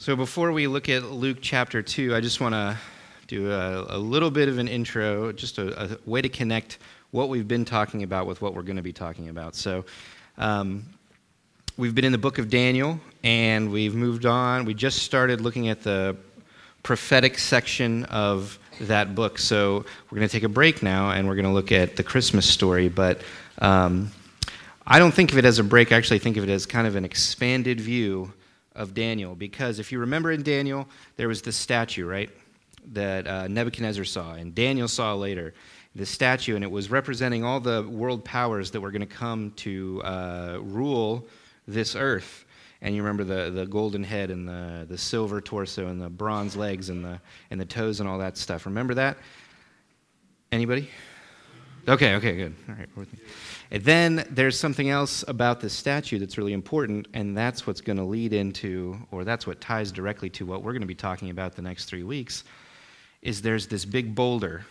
So before we look at Luke chapter 2, I just want to do a, a, little bit of an intro, just a, a, way to connect what we've been talking about with what we're going to be talking about. So um, we've been in the book of Daniel, and we've moved on. We just started looking at the prophetic section of that book. So we're going to take a break now, and we're going to look at the Christmas story. But um, I don't think of it as a break. I actually think of it as kind of an expanded view of Daniel because if you remember in Daniel, there was this statue, right, that uh, Nebuchadnezzar saw, and Daniel saw later. The statue, and it was representing all the world powers that were going to come to uh, rule this earth. And you remember the, the golden head and the, the silver torso and the bronze legs and the, and the toes and all that stuff. Remember that? Anybody? Okay, okay, good. All right, and then there's something else about this statue that's really important, and that's what's going to lead into, or that's what ties directly to what we're going to be talking about the next three weeks, is there's this big boulder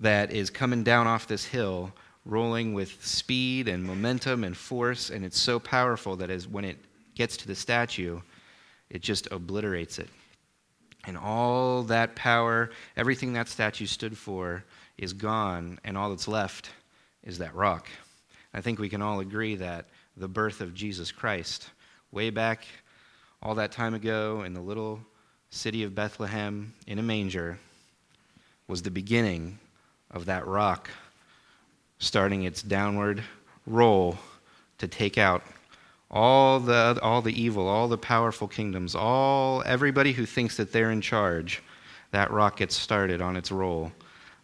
that is coming down off this hill, rolling with speed and momentum and force, and it's so powerful that as when it gets to the statue, it just obliterates it. And all that power, everything that statue stood for, is gone, and all that's left is that rock. I think we can all agree that the birth of Jesus Christ, way back all that time ago in the little city of Bethlehem in a manger, was the beginning of that rock starting its downward roll to take out all the, all the evil, all the powerful kingdoms, all everybody who thinks that they're in charge. That rock gets started on its roll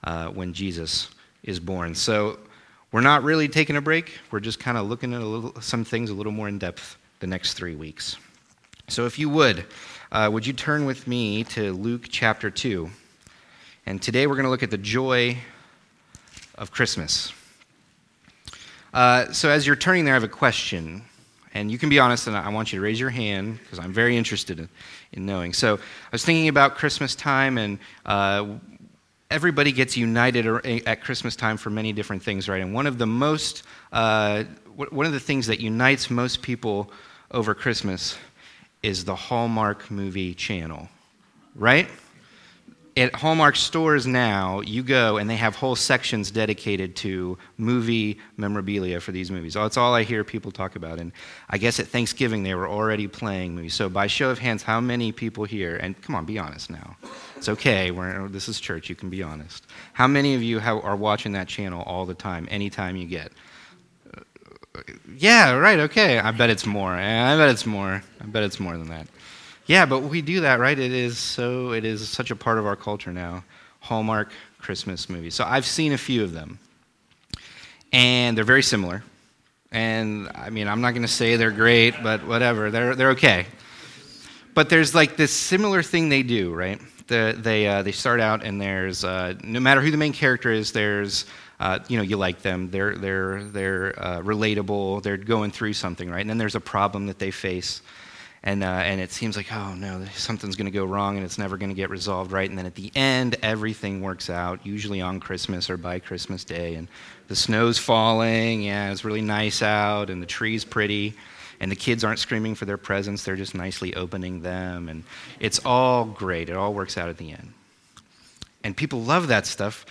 uh, when Jesus is born. So we're not really taking a break. We're just kind of looking at little, some things a little more in depth the next three weeks. So, if you would, uh, would you turn with me to Luke chapter 2? And today we're going to look at the joy of Christmas. Uh, so, as you're turning there, I have a question. And you can be honest, and I want you to raise your hand because I'm very interested in, in, knowing. So, I was thinking about Christmas time and uh, everybody gets united at Christmas time for many different things, right? And one of the most, uh, one of the things that unites most people over Christmas is the Hallmark movie channel, right? At Hallmark stores now, you go and they have whole sections dedicated to movie memorabilia for these movies. That's all I hear people talk about. And I guess at Thanksgiving they were already playing movies. So by show of hands, how many people here, and come on, be honest now. It's okay. We're, this is church. You can be honest. How many of you have, are watching that channel all the time, anytime you get? Uh, yeah, right. Okay. I bet it's more. I bet it's more. I bet it's more than that. Yeah, but we do that, right? It is so. It is such a part of our culture now. Hallmark Christmas movies. So I've seen a few of them, and they're very similar. And I mean, I'm not going to say they're great, but whatever. They're they're okay. But there's like this similar thing they do, right? the, they, uh, they start out and there's, uh, no matter who the main character is, there's, uh, you know, you like them, they're, they're, they're uh, relatable, they're going through something, right? And then there's a problem that they face. And, uh, and it seems like, oh no, something's going to go wrong and it's never going to get resolved right. And then at the end, everything works out, usually on Christmas or by Christmas Day. And the snow's falling, yeah, it's really nice out, and the tree's pretty and the kids aren't screaming for their presents, they're just nicely opening them. And it's all great, it all works out at the end. And people love that stuff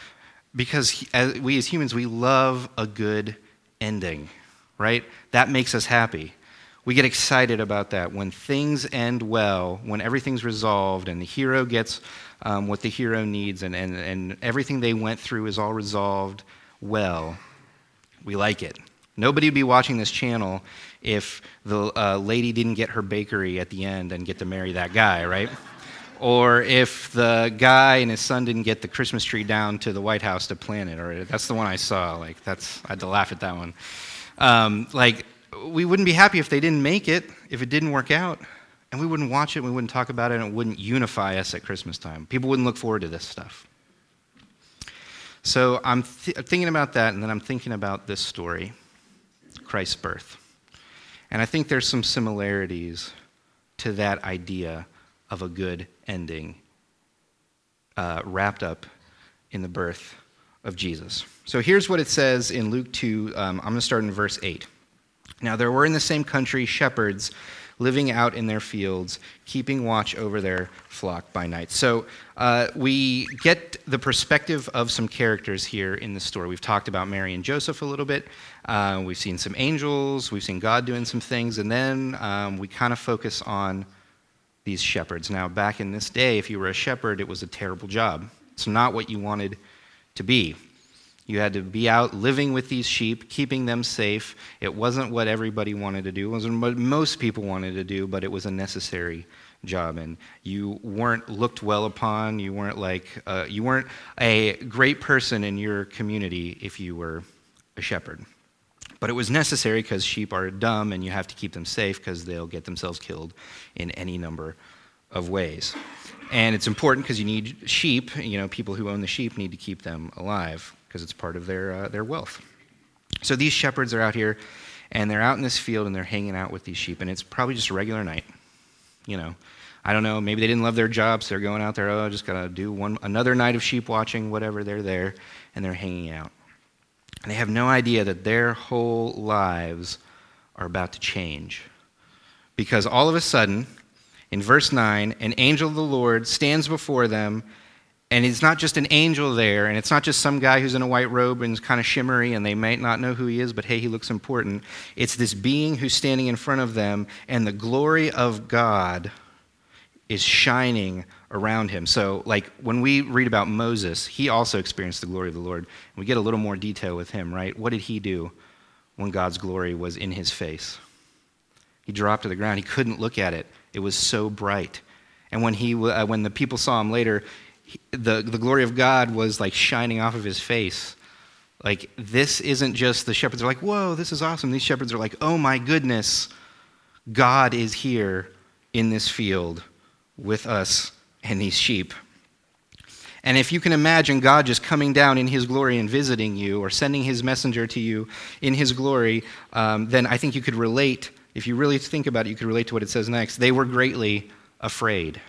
because as, we as humans, we love a good ending, right? That makes us happy. We get excited about that. When things end well, when everything's resolved and the hero gets um, what the hero needs and, and, and everything they went through is all resolved well, we like it. Nobody would be watching this channel if the uh, lady didn't get her bakery at the end and get to marry that guy, right? Or if the guy and his son didn't get the Christmas tree down to the White House to plant it, or that's the one I saw. Like that's, I had to laugh at that one. Um, like we wouldn't be happy if they didn't make it, if it didn't work out, and we wouldn't watch it, we wouldn't talk about it, and it wouldn't unify us at Christmas time. People wouldn't look forward to this stuff. So I'm th- thinking about that, and then I'm thinking about this story. Christ's birth. And I think there's some similarities to that idea of a good ending uh, wrapped up in the birth of Jesus. So here's what it says in Luke 2. Um, I'm going to start in verse 8. Now, there were in the same country shepherds living out in their fields, keeping watch over their flock by night. So uh, we get the perspective of some characters here in the story. We've talked about Mary and Joseph a little bit. Uh, we've seen some angels. We've seen God doing some things. And then um, we kind of focus on these shepherds. Now, back in this day, if you were a shepherd, it was a terrible job. It's not what you wanted to be. You had to be out living with these sheep, keeping them safe. It wasn't what everybody wanted to do. It wasn't what most people wanted to do, but it was a necessary job. And you weren't looked well upon. You weren't like uh, you weren't a great person in your community if you were a shepherd. But it was necessary because sheep are dumb, and you have to keep them safe because they'll get themselves killed in any number of ways. And it's important because you need sheep. You know, people who own the sheep need to keep them alive because it's part of their, uh, their wealth. So these shepherds are out here, and they're out in this field, and they're hanging out with these sheep, and it's probably just a regular night. You know, I don't know. Maybe they didn't love their jobs. So they're going out there. Oh, I just gotta do one another night of sheep watching, whatever. They're there, and they're hanging out, and they have no idea that their whole lives are about to change, because all of a sudden, in verse nine, an angel of the Lord stands before them and it's not just an angel there, and it's not just some guy who's in a white robe and is kind of shimmery, and they might not know who he is, but hey, he looks important. It's this being who's standing in front of them, and the glory of God is shining around him. So, like when we read about Moses, he also experienced the glory of the Lord. And we get a little more detail with him, right? What did he do when God's glory was in his face? He dropped to the ground. He couldn't look at it. It was so bright. And when, he, uh, when the people saw him later, the, the glory of God was like shining off of his face. Like, this isn't just the shepherds are like, whoa, this is awesome. These shepherds are like, oh my goodness, God is here in this field with us and these sheep. And if you can imagine God just coming down in his glory and visiting you or sending his messenger to you in his glory, um, then I think you could relate, if you really think about it, you could relate to what it says next. They were greatly afraid.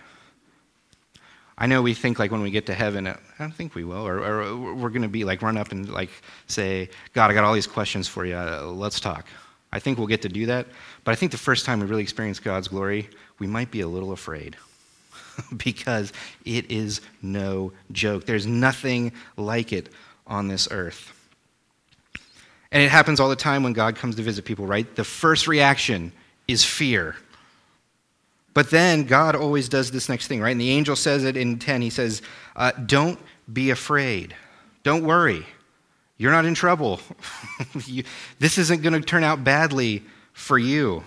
I know we think like when we get to heaven, I don't think we will, or, or we're going to be like run up and like say, God, I got all these questions for you. Uh, let's talk. I think we'll get to do that. But I think the first time we really experience God's glory, we might be a little afraid because it is no joke. There's nothing like it on this earth. And it happens all the time when God comes to visit people, right? The first reaction is fear. But then God always does this next thing, right? And the angel says it in 10. He says, uh, Don't be afraid. Don't worry. You're not in trouble. you, this isn't going to turn out badly for you.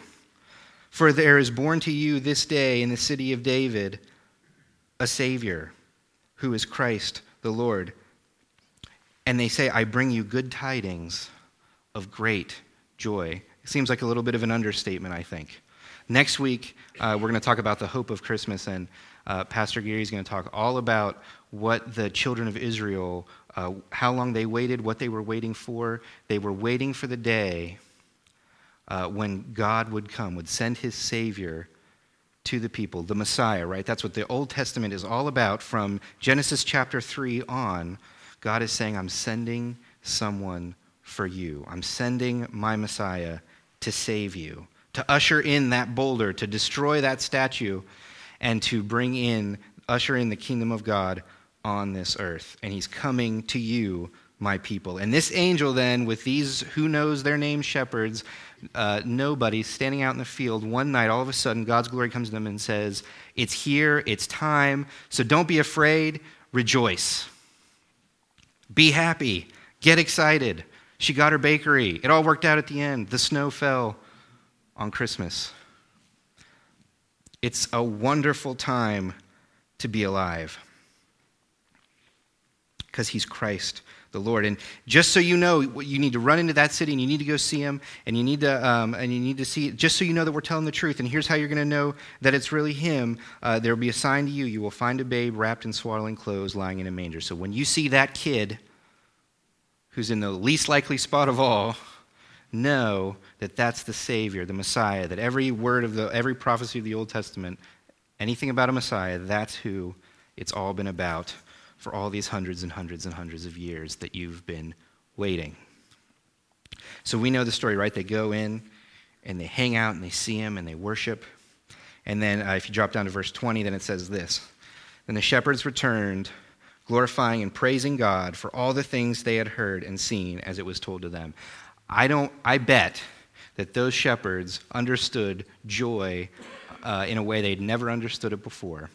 For there is born to you this day in the city of David a Savior who is Christ the Lord. And they say, I bring you good tidings of great joy. It seems like a little bit of an understatement, I think. Next week, uh, we're going to talk about the hope of Christmas, and uh, Pastor Gary is going to talk all about what the children of Israel, uh, how long they waited, what they were waiting for. They were waiting for the day uh, when God would come, would send his Savior to the people, the Messiah, right? That's what the Old Testament is all about. From Genesis chapter 3 on, God is saying, I'm sending someone for you. I'm sending my Messiah to save you to usher in that boulder, to destroy that statue, and to bring in, usher in the kingdom of God on this earth. And he's coming to you, my people. And this angel, then, with these who knows their name shepherds, uh, nobody standing out in the field one night, all of a sudden, God's glory comes to them and says, It's here, it's time, so don't be afraid, rejoice. Be happy, get excited. She got her bakery. It all worked out at the end. The snow fell on Christmas. It's a wonderful time to be alive because he's Christ the Lord. And just so you know, you need to run into that city and you need to go see him and you need to um, and you need to see just so you know that we're telling the truth. And here's how you're going to know that it's really him. Uh, there will be a sign to you. You will find a babe wrapped in swaddling clothes, lying in a manger. So when you see that kid, who's in the least likely spot of all, know that that's the Savior, the Messiah, that every word of the, every prophecy of the Old Testament, anything about a Messiah, that's who it's all been about for all these hundreds and hundreds and hundreds of years that you've been waiting. So we know the story, right? They go in and they hang out and they see him and they worship. And then uh, if you drop down to verse 20, then it says this Then the shepherds returned, glorifying and praising God for all the things they had heard and seen as it was told to them. I don't, I bet that those shepherds understood joy uh, in a way they'd never understood it before.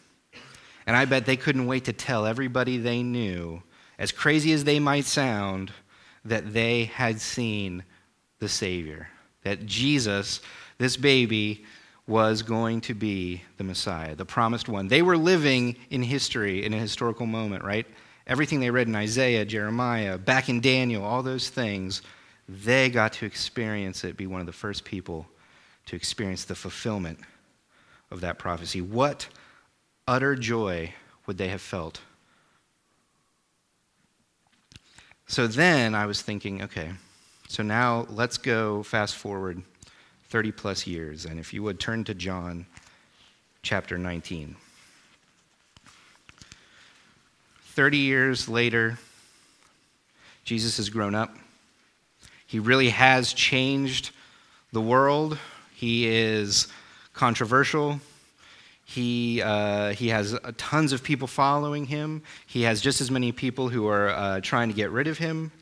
And I bet they couldn't wait to tell everybody they knew, as crazy as they might sound, that they had seen the Savior. That Jesus, this baby, was going to be the Messiah, the promised one. They were living in history, in a historical moment, right? Everything they read in Isaiah, Jeremiah, back in Daniel, all those things, they got to experience it, be one of the first people to experience the fulfillment of that prophecy. What utter joy would they have felt? So then I was thinking, okay, so now let's go fast forward 30 plus years. And if you would turn to John chapter 19. 30 years later, Jesus has grown up. He really has changed the world. He is controversial. He, uh, he has tons of people following him. He has just as many people who are uh, trying to get rid of him.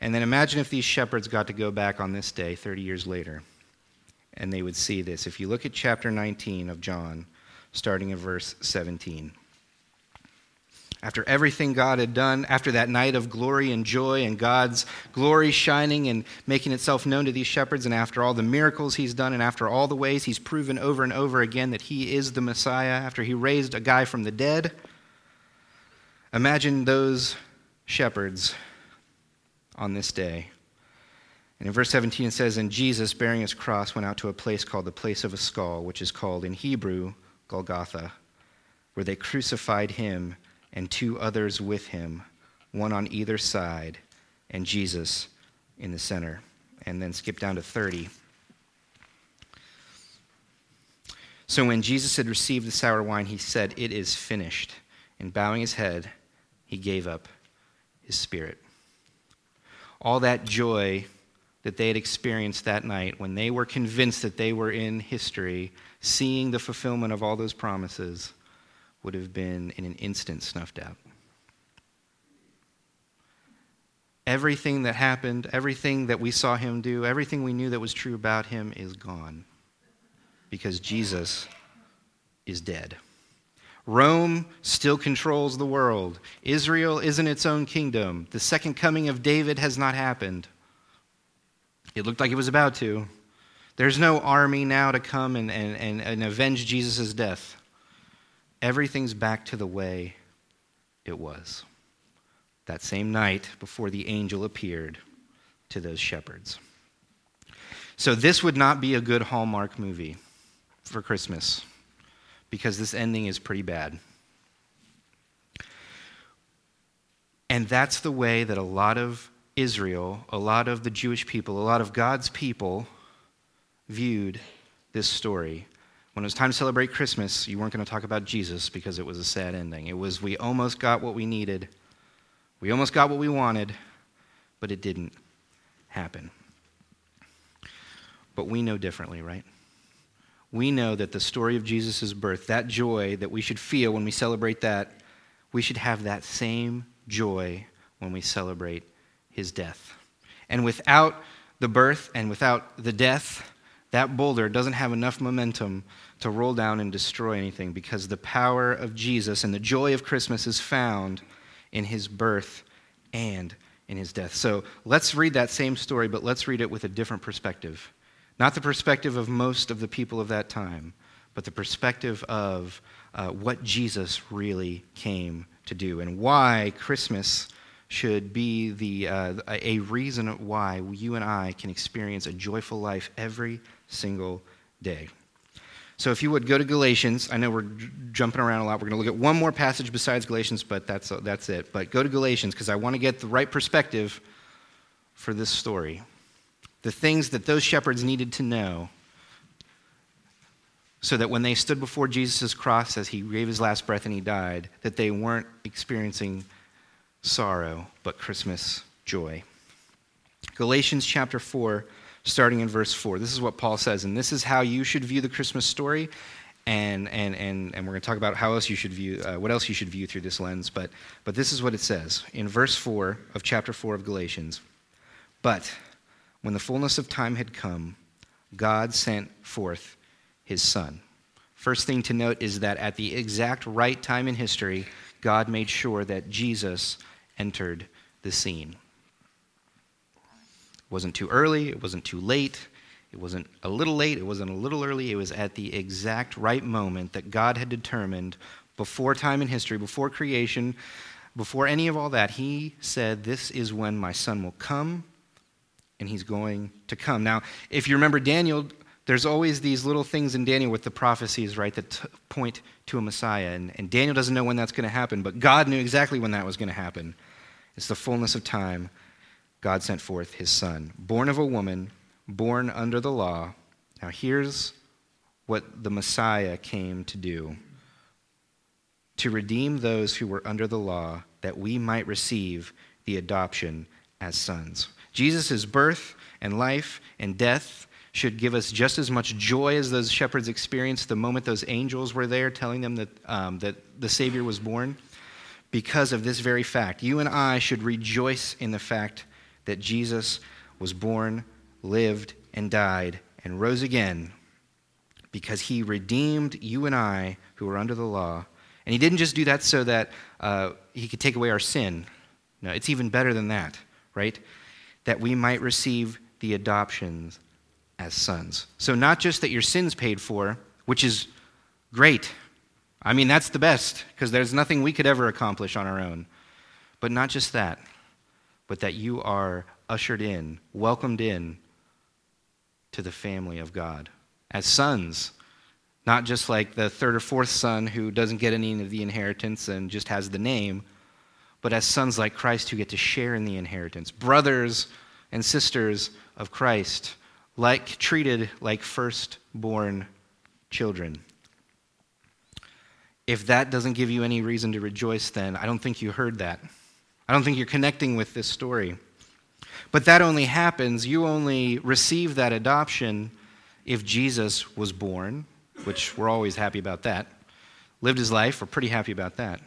And then imagine if these shepherds got to go back on this day, 30 years later, and they would see this. If you look at chapter 19 of John, starting in verse 17 after everything God had done, after that night of glory and joy and God's glory shining and making itself known to these shepherds, and after all the miracles he's done, and after all the ways he's proven over and over again that he is the Messiah, after he raised a guy from the dead, imagine those shepherds on this day. And in verse 17 it says, And Jesus, bearing his cross, went out to a place called the place of a skull, which is called in Hebrew Golgotha, where they crucified him and two others with him, one on either side, and Jesus in the center. And then skip down to 30. So when Jesus had received the sour wine, he said, It is finished. And bowing his head, he gave up his spirit. All that joy that they had experienced that night when they were convinced that they were in history, seeing the fulfillment of all those promises, would have been in an instant snuffed out. Everything that happened, everything that we saw him do, everything we knew that was true about him is gone because Jesus is dead. Rome still controls the world. Israel isn't its own kingdom. The second coming of David has not happened. It looked like it was about to. There's no army now to come and, and, and, and avenge Jesus' death everything's back to the way it was that same night before the angel appeared to those shepherds. So, this would not be a good Hallmark movie for Christmas because this ending is pretty bad. And that's the way that a lot of Israel, a lot of the Jewish people, a lot of God's people viewed this story when it was time to celebrate Christmas, you weren't going to talk about Jesus because it was a sad ending. It was, we almost got what we needed, we almost got what we wanted, but it didn't happen. But we know differently, right? We know that the story of Jesus' birth, that joy that we should feel when we celebrate that, we should have that same joy when we celebrate his death. And without the birth and without the death, that boulder doesn't have enough momentum to roll down and destroy anything because the power of Jesus and the joy of Christmas is found in his birth and in his death. So let's read that same story, but let's read it with a different perspective. Not the perspective of most of the people of that time, but the perspective of uh, what Jesus really came to do and why Christmas should be the, uh, a reason why you and I can experience a joyful life every single day. So if you would go to Galatians, I know we're j- jumping around a lot. We're going to look at one more passage besides Galatians, but that's, that's it. But go to Galatians because I want to get the right perspective for this story. The things that those shepherds needed to know so that when they stood before Jesus' cross as he gave his last breath and he died, that they weren't experiencing sorrow, but Christmas joy. Galatians chapter 4, starting in verse 4. This is what Paul says, and this is how you should view the Christmas story. And, and, and, and we're going to talk about how else you should view, uh, what else you should view through this lens. But, but this is what it says in verse 4 of chapter 4 of Galatians. But when the fullness of time had come, God sent forth his Son. First thing to note is that at the exact right time in history, God made sure that Jesus entered the scene. It wasn't too early, it wasn't too late, it wasn't a little late, it wasn't a little early, it was at the exact right moment that God had determined before time in history, before creation, before any of all that. He said, This is when my son will come, and he's going to come. Now, if you remember Daniel, there's always these little things in Daniel with the prophecies, right, that t- point to a Messiah. And, and Daniel doesn't know when that's going to happen, but God knew exactly when that was going to happen. It's the fullness of time. God sent forth his son, born of a woman born under the law. Now, here's what the Messiah came to do to redeem those who were under the law, that we might receive the adoption as sons. Jesus' birth and life and death should give us just as much joy as those shepherds experienced the moment those angels were there telling them that, um, that the Savior was born. Because of this very fact, you and I should rejoice in the fact that Jesus was born lived, and died, and rose again because he redeemed you and I who were under the law. And he didn't just do that so that uh, he could take away our sin. No, it's even better than that, right? That we might receive the adoptions as sons. So, not just that your sin's paid for, which is great. I mean, that's the best, because there's nothing we could ever accomplish on our own. But not just that, but that you are ushered in, welcomed in to the family of God as sons. Not just like the third or fourth son who doesn't get any of the inheritance and just has the name, but as sons like Christ who get to share in the inheritance. Brothers and sisters of Christ, like treated like firstborn children. If that doesn't give you any reason to rejoice, then I don't think you heard that. I don't think you're connecting with this story. But that only happens, you only receive that adoption if Jesus was born, which we're always happy about that, lived his life, we're pretty happy about that,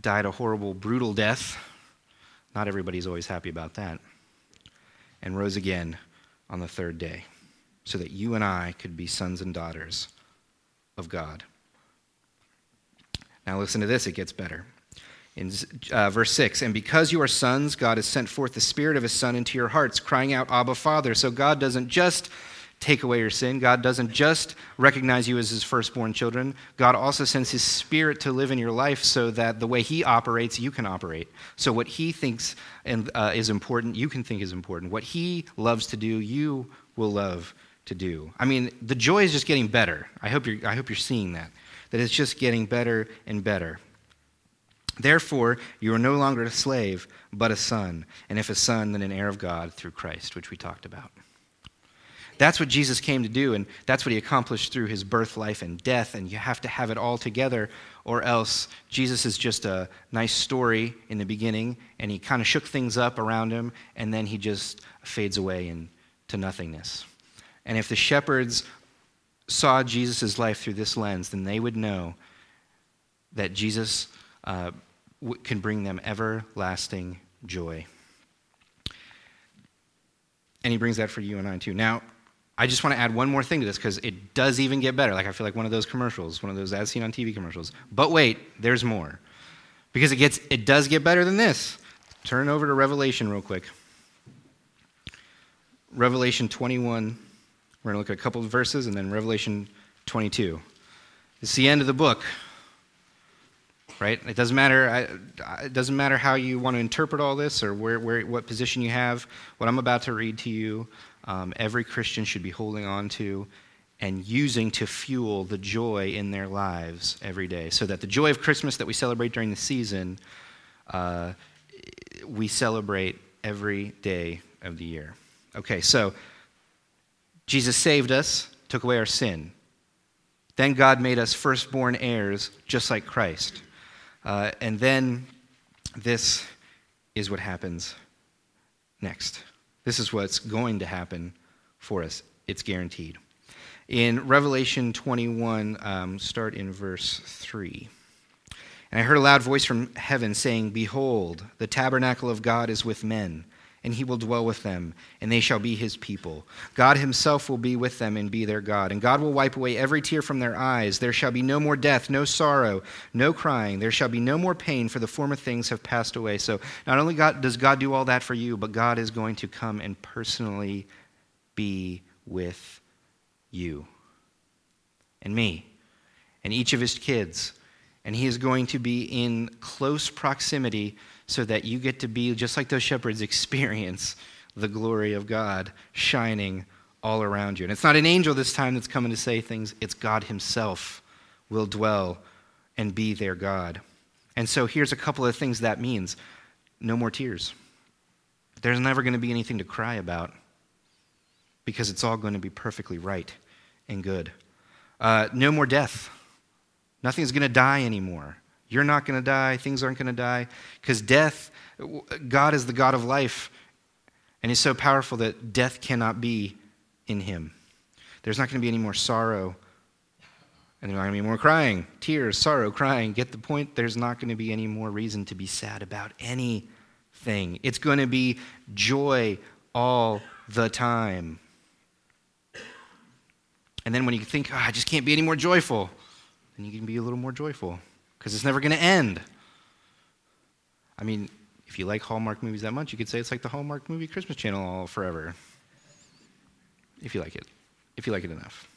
died a horrible, brutal death. Not everybody's always happy about that. And rose again on the third day so that you and I could be sons and daughters of God. Now, listen to this, it gets better in uh, verse 6 and because you are sons god has sent forth the spirit of his son into your hearts crying out abba father so god doesn't just take away your sin. God doesn't just recognize you as his firstborn children. God also sends his spirit to live in your life so that the way he operates you can operate. So what he thinks and, uh, is important you can think is important. What he loves to do you will love to do. I mean the joy is just getting better. I hope you're, I hope you're seeing that that it's just getting better and better Therefore, you are no longer a slave, but a son. And if a son, then an heir of God through Christ, which we talked about. That's what Jesus came to do, and that's what he accomplished through his birth, life, and death. And you have to have it all together, or else Jesus is just a nice story in the beginning, and he kind of shook things up around him, and then he just fades away into nothingness. And if the shepherds saw Jesus' life through this lens, then they would know that Jesus uh, can bring them everlasting joy. And he brings that for you and I too. Now, I just want to add one more thing to this because it does even get better. Like I feel like one of those commercials, one of those as seen on TV commercials. But wait, there's more. Because it gets it does get better than this. Turn over to Revelation real quick. Revelation 21. We're going to look at a couple of verses and then Revelation 22. It's the end of the book right? It doesn't matter. It doesn't matter how you want to interpret all this or where, where, what position you have. What I'm about to read to you, um, every Christian should be holding on to and using to fuel the joy in their lives every day, so that the joy of Christmas that we celebrate during the season, uh, we celebrate every day of the year. Okay, so Jesus saved us, took away our sin. Then God made us firstborn heirs, just like Christ. Uh, and then this is what happens next. This is what's going to happen for us. It's guaranteed. In Revelation 21, um, start in verse 3. And I heard a loud voice from heaven saying, Behold, the tabernacle of God is with men and he will dwell with them, and they shall be his people. God himself will be with them and be their God. And God will wipe away every tear from their eyes. There shall be no more death, no sorrow, no crying. There shall be no more pain, for the former things have passed away. So not only God, does God do all that for you, but God is going to come and personally be with you and me and each of his kids. And he is going to be in close proximity so that you get to be, just like those shepherds, experience the glory of God shining all around you. And it's not an angel this time that's coming to say things, it's God Himself will dwell and be their God. And so here's a couple of things that means no more tears. There's never going to be anything to cry about because it's all going to be perfectly right and good. Uh, no more death. Nothing's going to die anymore. You're not going to die. Things aren't going to die. Because death, God is the God of life. And He's so powerful that death cannot be in Him. There's not going to be any more sorrow. And there's not going to be more crying, tears, sorrow, crying. Get the point? There's not going to be any more reason to be sad about anything. It's going to be joy all the time. And then when you think, oh, I just can't be any more joyful, then you can be a little more joyful because it's never going to end. I mean, if you like Hallmark movies that much, you could say it's like the Hallmark movie Christmas channel all forever. If you like it, if you like it enough.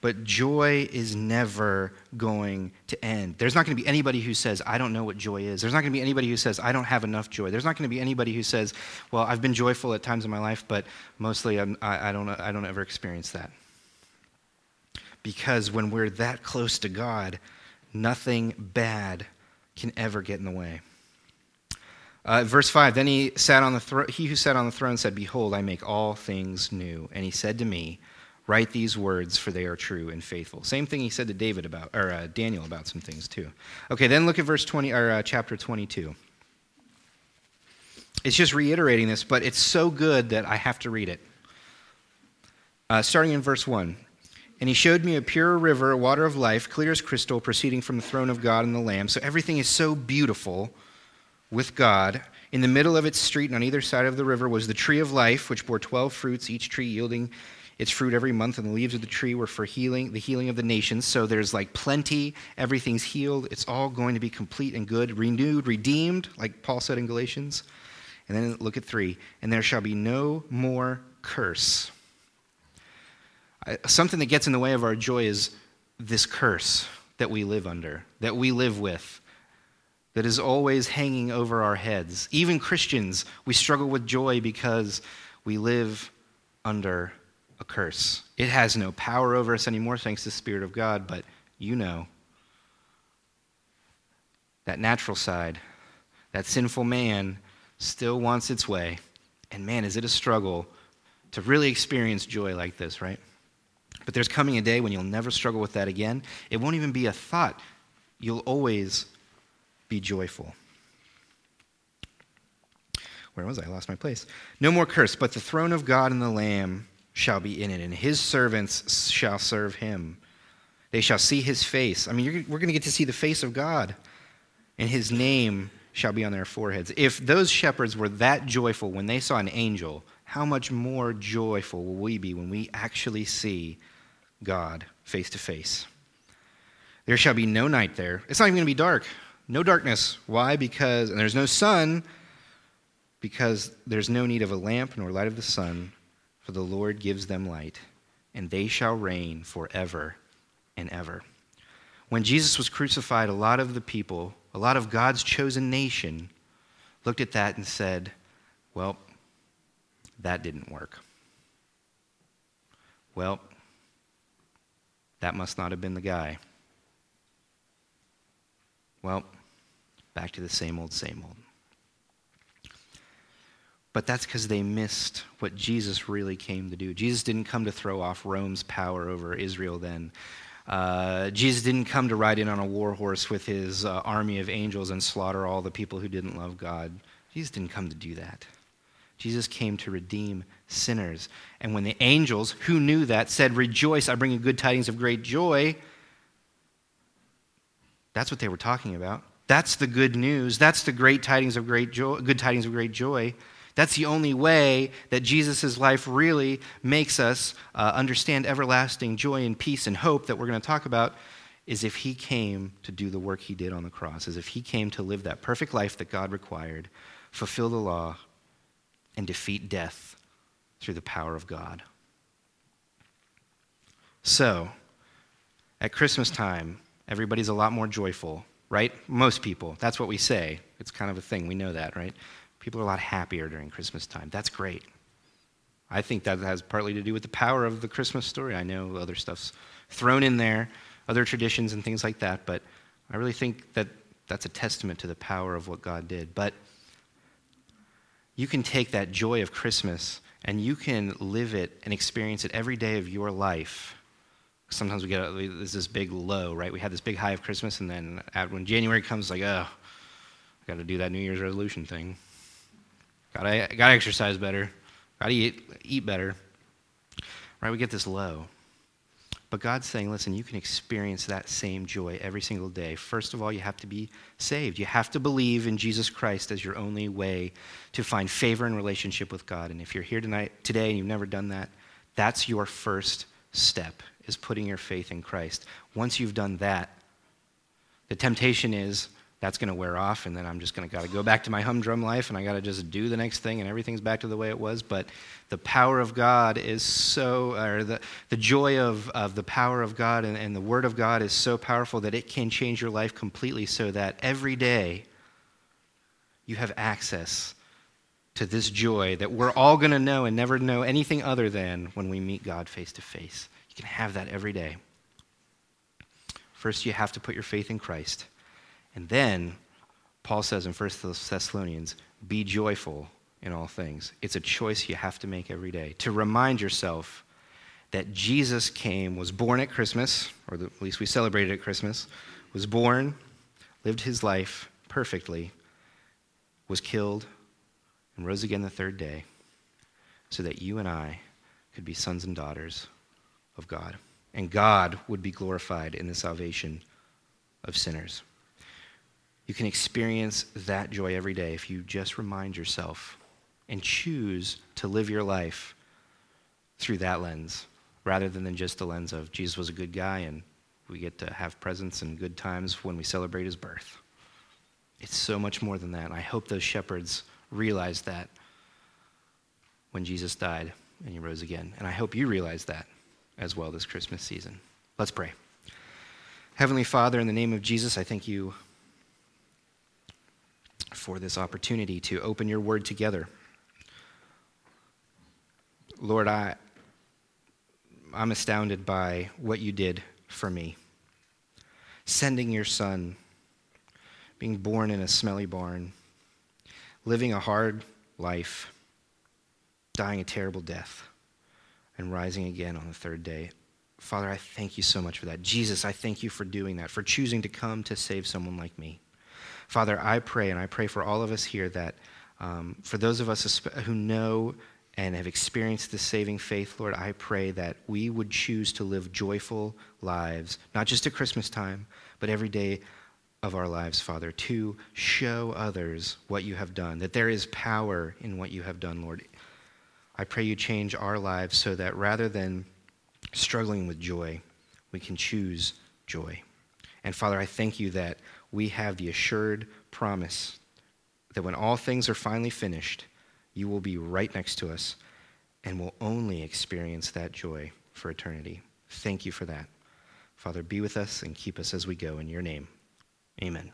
But joy is never going to end. There's not going to be anybody who says, I don't know what joy is. There's not going to be anybody who says, I don't have enough joy. There's not going to be anybody who says, Well, I've been joyful at times in my life, but mostly I'm, I, I, don't, I don't ever experience that. Because when we're that close to God, Nothing bad can ever get in the way. Uh, verse 5 Then he, sat on the thro- he who sat on the throne said, Behold, I make all things new. And he said to me, Write these words, for they are true and faithful. Same thing he said to David about, or uh, Daniel about some things too. Okay, then look at verse 20, or uh, chapter 22. It's just reiterating this, but it's so good that I have to read it. Uh, starting in verse 1. And he showed me a pure river, water of life, clear as crystal, proceeding from the throne of God and the Lamb. So everything is so beautiful with God. In the middle of its street and on either side of the river was the tree of life, which bore 12 fruits, each tree yielding its fruit every month, and the leaves of the tree were for healing, the healing of the nations. So there's like plenty, everything's healed. It's all going to be complete and good, renewed, redeemed, like Paul said in Galatians. And then look at three, and there shall be no more curse something that gets in the way of our joy is this curse that we live under, that we live with, that is always hanging over our heads. Even Christians, we struggle with joy because we live under a curse. It has no power over us anymore, thanks to the Spirit of God, but you know that natural side, that sinful man, still wants its way. And man, is it a struggle to really experience joy like this, right? But there's coming a day when you'll never struggle with that again. It won't even be a thought. You'll always be joyful. Where was I? I lost my place. No more curse, but the throne of God and the Lamb shall be in it, and his servants shall serve him. They shall see his face. I mean, we're going to get to see the face of God, and his name shall be on their foreheads. If those shepherds were that joyful when they saw an angel, how much more joyful will we be when we actually see God face to face. There shall be no night there. It's not even going to be dark. No darkness. Why? Because, and there's no sun, because there's no need of a lamp nor light of the sun, for the Lord gives them light, and they shall reign forever and ever. When Jesus was crucified, a lot of the people, a lot of God's chosen nation, looked at that and said, Well, that didn't work. Well, that must not have been the guy. Well, back to the same old, same old. But that's because they missed what Jesus really came to do. Jesus didn't come to throw off Rome's power over Israel then. Uh, Jesus didn't come to ride in on a war horse with his uh, army of angels and slaughter all the people who didn't love God. Jesus didn't come to do that. Jesus came to redeem sinners. And when the angels, who knew that, said, Rejoice, I bring you good tidings of great joy, that's what they were talking about. That's the good news. That's the great tidings of great joy, good tidings of great joy. That's the only way that Jesus' life really makes us uh, understand everlasting joy and peace and hope that we're going to talk about is if he came to do the work he did on the cross, as if he came to live that perfect life that God required, fulfill the law, and defeat death through the power of God. So, at Christmas time, everybody's a lot more joyful, right? Most people. That's what we say. It's kind of a thing. We know that, right? People are a lot happier during Christmas time. That's great. I think that has partly to do with the power of the Christmas story. I know other stuff's thrown in there, other traditions and things like that, but I really think that that's a testament to the power of what God did. But you can take that joy of Christmas and you can live it and experience it every day of your life. Sometimes we get there's this big low, right? We had this big high of Christmas, and then when January comes, like, oh, I got to do that New Year's resolution thing. Gotta, gotta exercise better. Gotta eat, eat better. Right? We get this low. But God's saying, listen, you can experience that same joy every single day. First of all, you have to be saved. You have to believe in Jesus Christ as your only way to find favor and relationship with God. And if you're here tonight, today and you've never done that, that's your first step, is putting your faith in Christ. Once you've done that, the temptation is that's going to wear off, and then I'm just going to got to go back to my humdrum life, and I got to just do the next thing, and everything's back to the way it was. But the power of God is so, or the, the joy of, of the power of God and, and the Word of God is so powerful that it can change your life completely so that every day you have access to this joy that we're all going to know and never know anything other than when we meet God face to face. You can have that every day. First, you have to put your faith in Christ. And then Paul says in 1 Thessalonians, be joyful in all things. It's a choice you have to make every day to remind yourself that Jesus came, was born at Christmas, or at least we celebrated at Christmas, was born, lived his life perfectly, was killed, and rose again the third day, so that you and I could be sons and daughters of God. And God would be glorified in the salvation of sinners. You can experience that joy every day if you just remind yourself and choose to live your life through that lens rather than just the lens of Jesus was a good guy and we get to have presents and good times when we celebrate his birth. It's so much more than that. And I hope those shepherds realized that when Jesus died and he rose again. And I hope you realize that as well this Christmas season. Let's pray. Heavenly Father, in the name of Jesus, I thank you for this opportunity to open your word together. Lord, I, I'm astounded by what you did for me. Sending your son, being born in a smelly barn, living a hard life, dying a terrible death, and rising again on the third day. Father, I thank you so much for that. Jesus, I thank you for doing that, for choosing to come to save someone like me. Father, I pray, and I pray for all of us here that um, for those of us who know and have experienced this saving faith, Lord, I pray that we would choose to live joyful lives, not just at Christmas time, but every day of our lives, Father, to show others what you have done, that there is power in what you have done, Lord. I pray you change our lives so that rather than struggling with joy, we can choose joy. And Father, I thank you that we have the assured promise that when all things are finally finished, you will be right next to us and will only experience that joy for eternity. Thank you for that. Father, be with us and keep us as we go in your name. Amen.